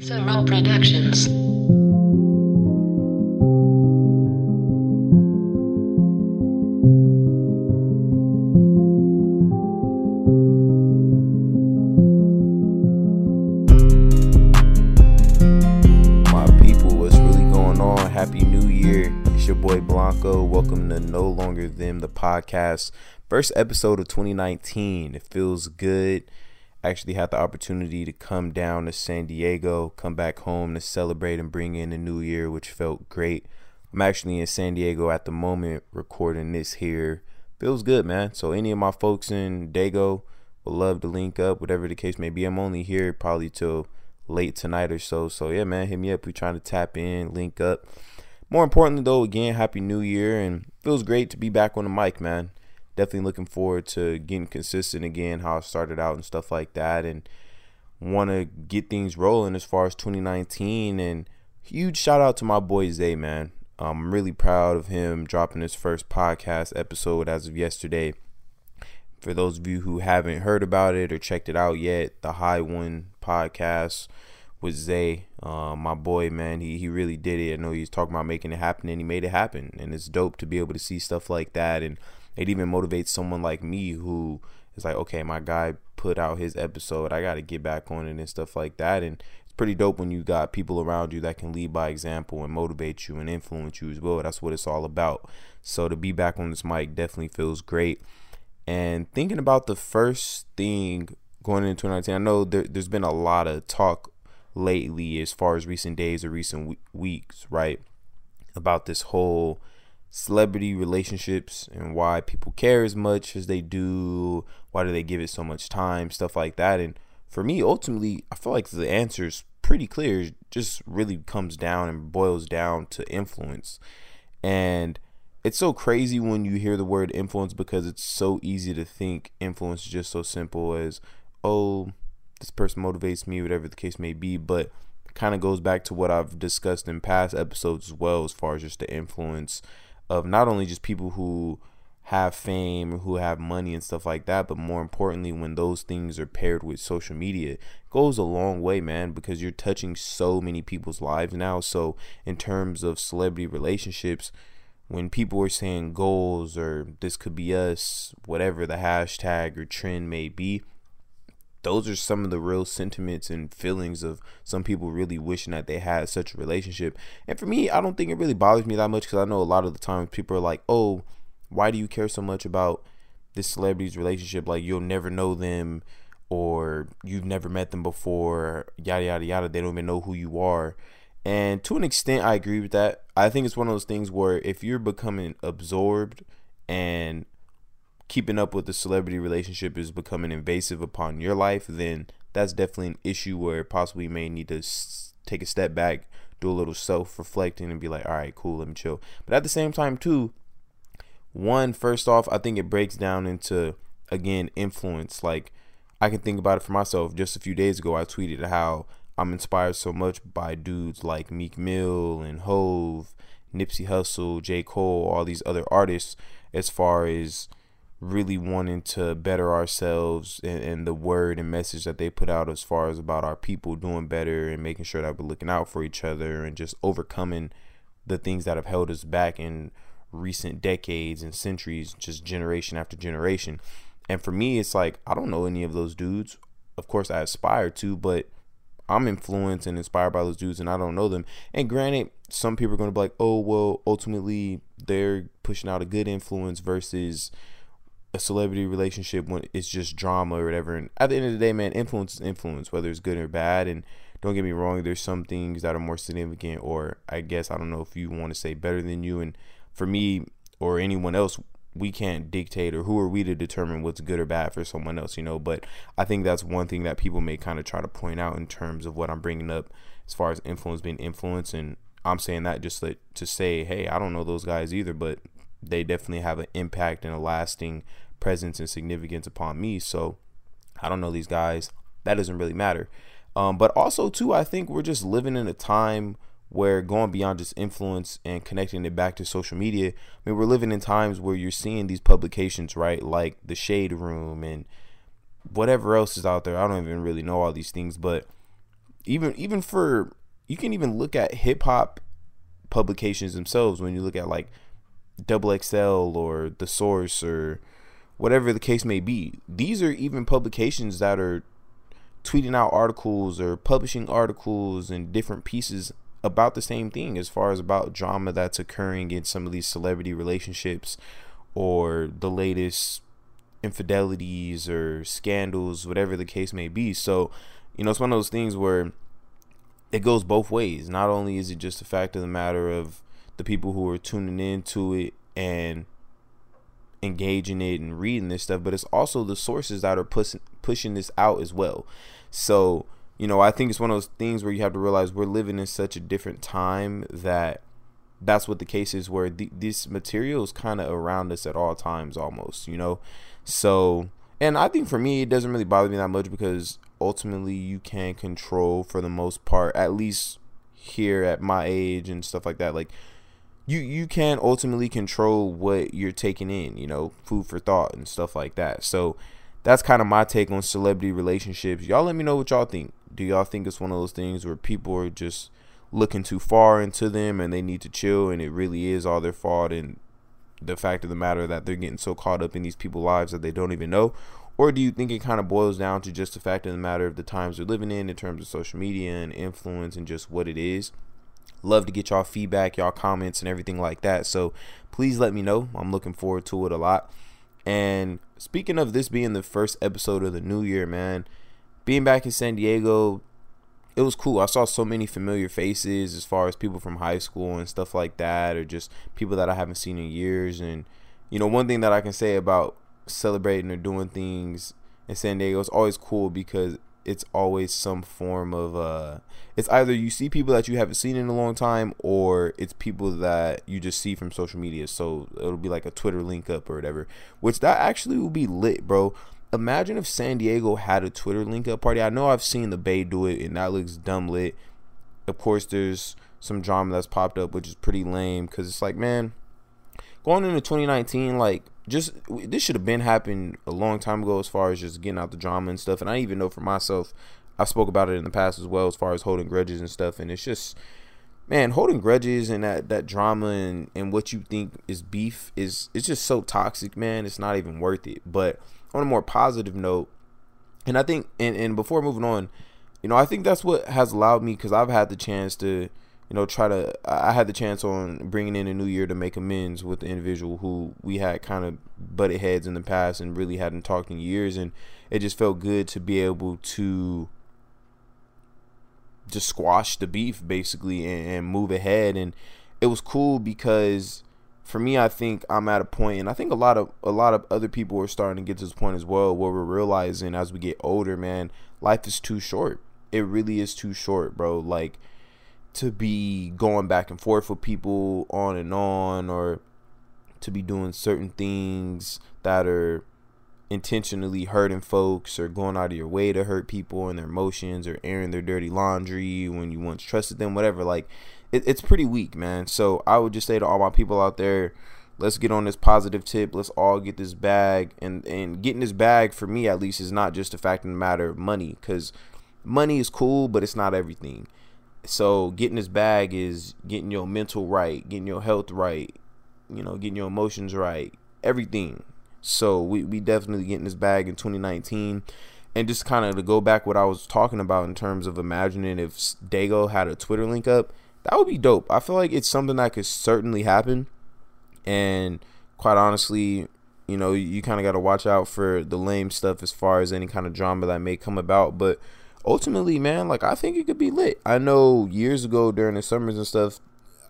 Thorough Productions. My people, what's really going on? Happy New Year. It's your boy Blanco. Welcome to No Longer Them, the podcast. First episode of 2019. It feels good. Actually had the opportunity to come down to San Diego, come back home to celebrate and bring in the new year, which felt great. I'm actually in San Diego at the moment recording this here. Feels good, man. So any of my folks in Dago would love to link up, whatever the case may be. I'm only here probably till late tonight or so. So yeah, man, hit me up. We're trying to tap in, link up. More importantly though, again, happy new year and feels great to be back on the mic, man. Definitely looking forward to getting consistent again, how I started out and stuff like that and want to get things rolling as far as 2019 and huge shout out to my boy Zay, man. I'm really proud of him dropping his first podcast episode as of yesterday. For those of you who haven't heard about it or checked it out yet, the High One podcast with Zay, uh, my boy, man, he he really did it. I know he's talking about making it happen, and he made it happen. And it's dope to be able to see stuff like that, and it even motivates someone like me who is like, okay, my guy put out his episode, I got to get back on it and stuff like that. And it's pretty dope when you got people around you that can lead by example and motivate you and influence you as well. That's what it's all about. So to be back on this mic definitely feels great. And thinking about the first thing going into 2019, I know there, there's been a lot of talk lately as far as recent days or recent we- weeks, right? About this whole celebrity relationships and why people care as much as they do. Why do they give it so much time? Stuff like that. And for me, ultimately, I feel like the answer is pretty clear. It just really comes down and boils down to influence. And it's so crazy when you hear the word influence because it's so easy to think influence is just so simple as, oh, this person motivates me, whatever the case may be. But kind of goes back to what I've discussed in past episodes as well, as far as just the influence of not only just people who have fame who have money and stuff like that, but more importantly, when those things are paired with social media, goes a long way, man, because you're touching so many people's lives now. So, in terms of celebrity relationships, when people are saying goals or this could be us, whatever the hashtag or trend may be, those are some of the real sentiments and feelings of some people really wishing that they had such a relationship. And for me, I don't think it really bothers me that much because I know a lot of the times people are like, oh, why do you care so much about this celebrity's relationship? Like, you'll never know them or you've never met them before, yada, yada, yada. They don't even know who you are. And to an extent, I agree with that. I think it's one of those things where if you're becoming absorbed and keeping up with the celebrity relationship is becoming invasive upon your life, then that's definitely an issue where possibly you may need to take a step back, do a little self reflecting, and be like, all right, cool, let me chill. But at the same time, too, one, first off, I think it breaks down into, again, influence. Like, I can think about it for myself. Just a few days ago, I tweeted how I'm inspired so much by dudes like Meek Mill and Hov, Nipsey Hussle, J. Cole, all these other artists, as far as really wanting to better ourselves and, and, the word and message that they put out as far as about our people doing better and making sure that we're looking out for each other and just overcoming the things that have held us back in recent decades and centuries, just generation after generation. And for me, it's like, I don't know any of those dudes. Of course, I aspire to, but I'm influenced and inspired by those dudes and I don't know them. And granted, some people are going to be like, oh, well, ultimately, they're pushing out a good influence versus a celebrity relationship when it's just drama or whatever. And at the end of the day, man, influence is influence, whether it's good or bad. And don't get me wrong, there's some things that are more significant, or I guess I don't know if you want to say better than you. And for me or anyone else, we can't dictate or who are we to determine what's good or bad for someone else, you know. But I think that's one thing that people may kind of try to point out in terms of what I'm bringing up as far as influence being influence. And I'm saying that just to, to say, hey, I don't know those guys either, but they definitely have an impact and a lasting presence and significance upon me. So I don't know these guys. That doesn't really matter. Um, but also, too, I think we're just living in a time where going beyond just influence and connecting it back to social media. I mean, we're living in times where you're seeing these publications, right? Like the Shade Room and whatever else is out there. I don't even really know all these things, but even even for you can even look at hip hop publications themselves when you look at like Double XL or The Source or whatever the case may be. These are even publications that are tweeting out articles or publishing articles and different pieces about the same thing as far as about drama that's occurring in some of these celebrity relationships or the latest infidelities or scandals, whatever the case may be. So, you know, it's one of those things where it goes both ways. Not only is it just a fact of the matter of the people who are tuning into it and engaging it and reading this stuff, but it's also the sources that are pushing pushing this out as well. So, you know, I think it's one of those things where you have to realize we're living in such a different time that that's what the case is where th- this material is kind of around us at all times almost, you know. So, and I think for me it doesn't really bother me that much because ultimately you can control for the most part at least here at my age and stuff like that like you you can ultimately control what you're taking in, you know, food for thought and stuff like that. So that's kind of my take on celebrity relationships. Y'all let me know what y'all think. Do y'all think it's one of those things where people are just looking too far into them and they need to chill and it really is all their fault and the fact of the matter that they're getting so caught up in these people's lives that they don't even know? Or do you think it kind of boils down to just the fact of the matter of the times we're living in in terms of social media and influence and just what it is? Love to get y'all feedback, y'all comments, and everything like that. So please let me know. I'm looking forward to it a lot. And speaking of this being the first episode of the new year, man, being back in San Diego, it was cool. I saw so many familiar faces as far as people from high school and stuff like that, or just people that I haven't seen in years. And, you know, one thing that I can say about celebrating or doing things in San Diego is always cool because it's always some form of uh it's either you see people that you haven't seen in a long time or it's people that you just see from social media. So it'll be like a twitter link up or whatever which that actually will be lit bro. Imagine if san diego had a twitter link up party. I know i've seen the bay do it and that looks dumb lit. Of course there's some drama that's popped up which is pretty lame because it's like man going into 2019 like just this should have been happened a long time ago as far as just getting out the drama and stuff. And i even know for myself i spoke about it in the past as well as far as holding grudges and stuff. And it's just man holding grudges and that that drama and and what you think is beef is it's just so toxic man. It's not even worth it. But on a more positive note and i think and and before moving on you know i think that's what has allowed me because i've had the chance to you know, try to. I had the chance on bringing in a new year to make amends with the individual who we had kind of butted heads in the past and really hadn't talked in years, and it just felt good to be able to just squash the beef basically and, and move ahead. And it was cool because for me, I think I'm at a point, and I think a lot of a lot of other people are starting to get to this point as well, where we're realizing as we get older, man, life is too short. It really is too short, bro. Like to be going back and forth with people on and on or to be doing certain things that are intentionally hurting folks or going out of your way to hurt people and their emotions or airing their dirty laundry when you once trusted them whatever. Like it, it's pretty weak man. So i would just say to all my people out there let's get on this positive tip. Let's all get this bag. And and getting this bag for me at least is not just a fact in the matter of money because money is cool but it's not everything so getting this bag is getting your mental right, getting your health right, you know, getting your emotions right, everything. So we, we definitely getting this bag in 2019. And just kind of to go back what I was talking about in terms of imagining if Dago had a Twitter link up, that would be dope. I feel like it's something that could certainly happen. And quite honestly, you know, you kind of got to watch out for the lame stuff as far as any kind of drama that may come about. But ultimately, man, like I think it could be lit. I know years ago during the summers and stuff,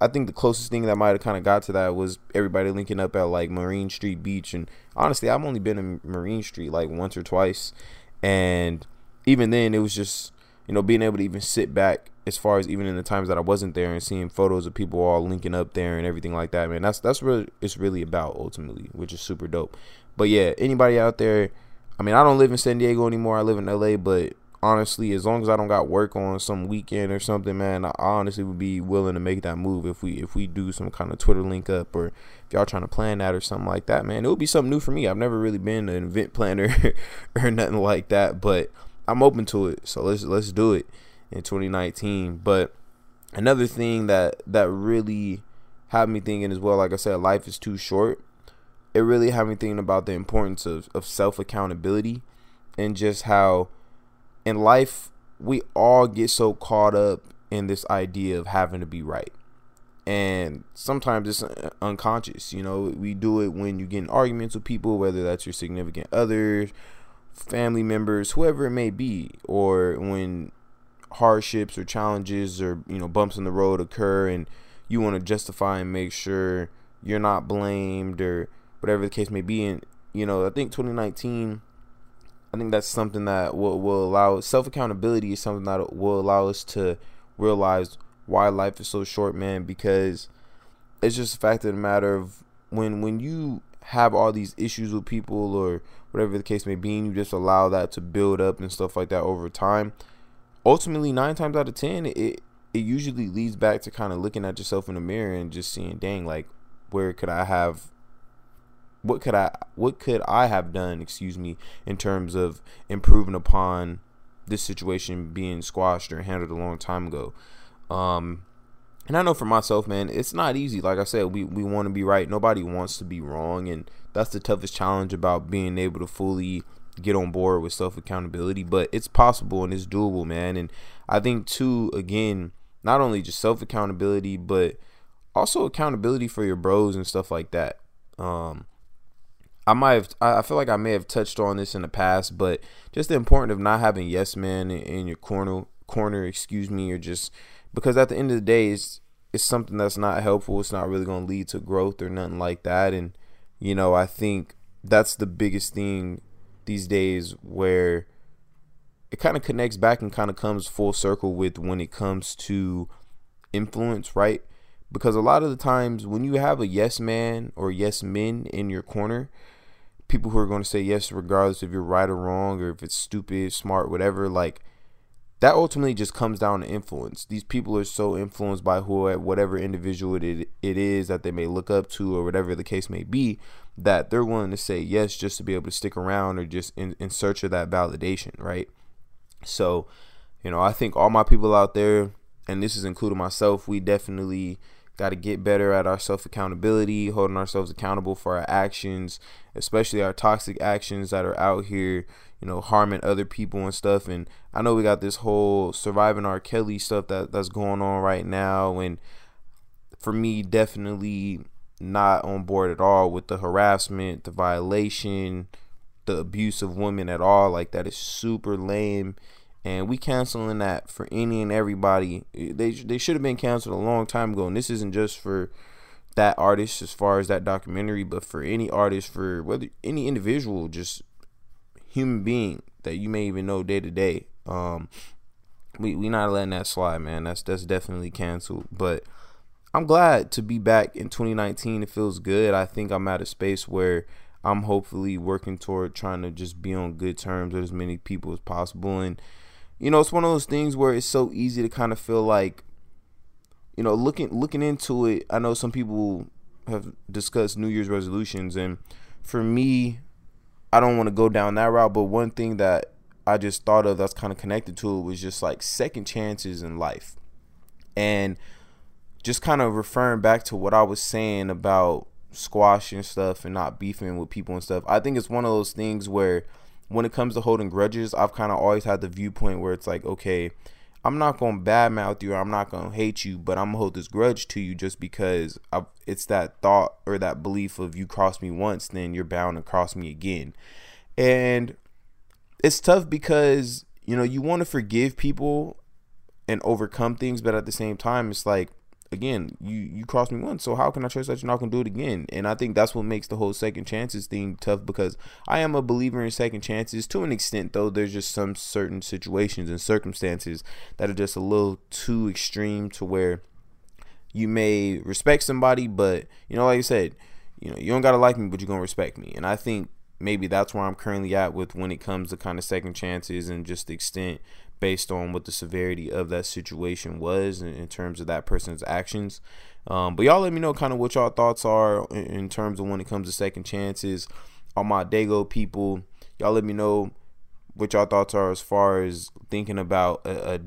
I think the closest thing that might have kind of got to that was everybody linking up at like Marine Street Beach. And honestly, I've only been in Marine Street like once or twice. And even then, it was just, you know, being able to even sit back as far as even in the times that I wasn't there and seeing photos of people all linking up there and everything like that, man. That's, that's what it's really about ultimately, which is super dope. But yeah, anybody out there, I mean, I don't live in San Diego anymore. I live in LA, but honestly, as long as I don't got work on some weekend or something, man, I honestly would be willing to make that move if we if we do some kind of Twitter link up or if y'all trying to plan that or something like that, man. It would be something new for me. I've never really been an event planner or nothing like that, but I'm open to it. So let's let's do it. in 2019. But another thing that that really had me thinking as well, like I said, life is too short. It really had me thinking about the importance of, of self accountability and just how in life we all get so caught up in this idea of having to be right. And sometimes it's unconscious, you know. We do it when you get in arguments with people, whether that's your significant others, family members, whoever it may be, or when hardships or challenges or you know bumps in the road occur and you want to justify and make sure you're not blamed or whatever the case may be and you know i think 2019 i think that's something that will, will allow self accountability is something that will allow us to realize why life is so short man because it's just a fact of the matter of when when you have all these issues with people or whatever the case may be and you just allow that to build up and stuff like that over time ultimately nine times out of ten it it usually leads back to kind of looking at yourself in the mirror and just seeing dang like where could i have what could i what could i have done excuse me in terms of improving upon this situation being squashed or handled a long time ago um and i know for myself man it's not easy like i said we we want to be right nobody wants to be wrong and that's the toughest challenge about being able to fully get on board with self accountability, but it's possible and it's doable, man. And I think too, again, not only just self accountability, but also accountability for your bros and stuff like that. Um, I might have, I feel like I may have touched on this in the past, but just the importance of not having yes men in your corner, corner, excuse me, or just because at the end of the day, it's it's something that's not helpful. It's not really going to lead to growth or nothing like that. And you know, I think that's the biggest thing these days where it kind of connects back and kind of comes full circle with when it comes to influence, right? Because a lot of the times when you have a yes man or yes men in your corner, people who are going to say yes regardless if you're right or wrong or if it's stupid, smart, whatever, like that ultimately just comes down to influence. These people are so influenced by who, at whatever individual it, it is that they may look up to, or whatever the case may be, that they're willing to say yes just to be able to stick around or just in, in search of that validation, right? So, you know, I think all my people out there, and this is including myself, we definitely got to get better at our self accountability, holding ourselves accountable for our actions, especially our toxic actions that are out here, you know, harming other people and stuff. And I know we got this whole surviving R. Kelly stuff that that's going on right now, and for me, definitely not on board at all with the harassment, the violation, the abuse of women at all. Like that is super lame. And we canceling that for any and everybody. They they should have been canceled a long time ago. And this isn't just for that artist as far as that documentary, but for any artist, for whether any individual, just human being that you may even know day to day. Um, we we not letting that slide, man. That's that's definitely canceled. But I'm glad to be back in 2019. It feels good. I think I'm at a space where I'm hopefully working toward trying to just be on good terms with as many people as possible. And you know, it's one of those things where it's so easy to kind of feel like, you know, looking looking into it. I know some people have discussed New Year's resolutions, and for me, I don't want to go down that route, but one thing that I just thought of that's kind of connected to it was just like second chances in life. And just kind of referring back to what I was saying about squashing stuff and not beefing with people and stuff. I think it's one of those things where when it comes to holding grudges, I've kind of always had the viewpoint where it's like, okay, I'm not going to badmouth you or I'm not going to hate you, but I'm going to hold this grudge to you just because I've, it's that thought or that belief of you cross me once, then you're bound to cross me again. And it's tough because, you know, you want to forgive people and overcome things, but at the same time, it's like, again, you you crossed me once, so how can I trust that you're not gonna do it again? And I think that's what makes the whole second chances thing tough because I am a believer in second chances to an extent, though. There's just some certain situations and circumstances that are just a little too extreme to where you may respect somebody, but you know, like I said, you know, you don't gotta like me, but you're gonna respect me. And I think maybe that's where I'm currently at with when it comes to kind of second chances and just the extent based on what the severity of that situation was in, in terms of that person's actions. Um, but y'all let me know kind of what y'all thoughts are in, in, terms of when it comes to second chances. All my Dago people, y'all let me know what y'all thoughts are as far as thinking about a, a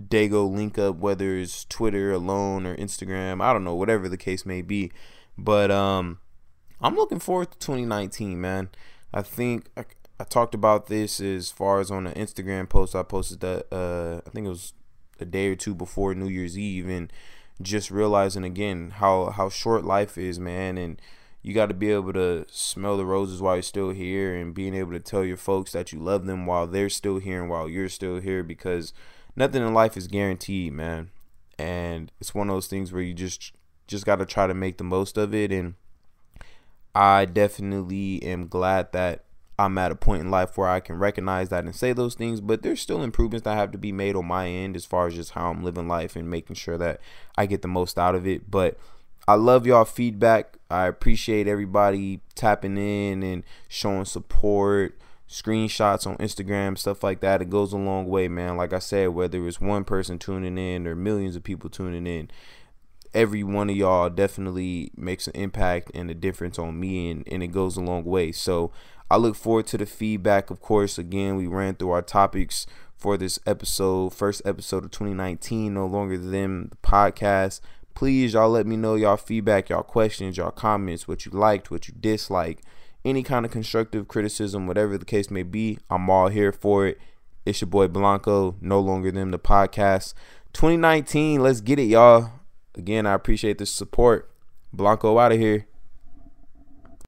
Dago link up, whether it's Twitter alone or Instagram. I don't know, whatever the case may be. But um, I'm looking forward to 2019, man. I think I, talked about this as far as on the Instagram post. I posted that uh, I think it was a day or two before New Year's Eve, and just realizing again how how short life is, man, and you got to be able to smell the roses while you're still here and being able to tell your folks that you love them while they're still here and while you're still here because nothing in life is guaranteed, man. And it's one of those things where you just just got to try to make the most of it. And I definitely am glad that I'm at a point in life where I can recognize that and say those things, but there's still improvements that have to be made on my end as far as just how I'm living life and making sure that I get the most out of it. But I love y'all feedback. I appreciate everybody tapping in and showing support, screenshots on Instagram, stuff like that. It goes a long way, man. Like I said, whether it's one person tuning in or millions of people tuning in, every one of y'all definitely makes an impact and a difference on me and, and it goes a long way. So I look forward to the feedback. Of course, again, we ran through our topics for this episode, first episode of 2019, no longer them the podcast please y'all let me know y'all feedback, y'all questions, y'all comments, what you liked, what you disliked, any kind of constructive criticism, whatever the case may be. I'm all here for it. It's your boy Blanco, no longer them the podcast. 2019, let's get it, y'all. Again, I appreciate the support. Blanco out of here.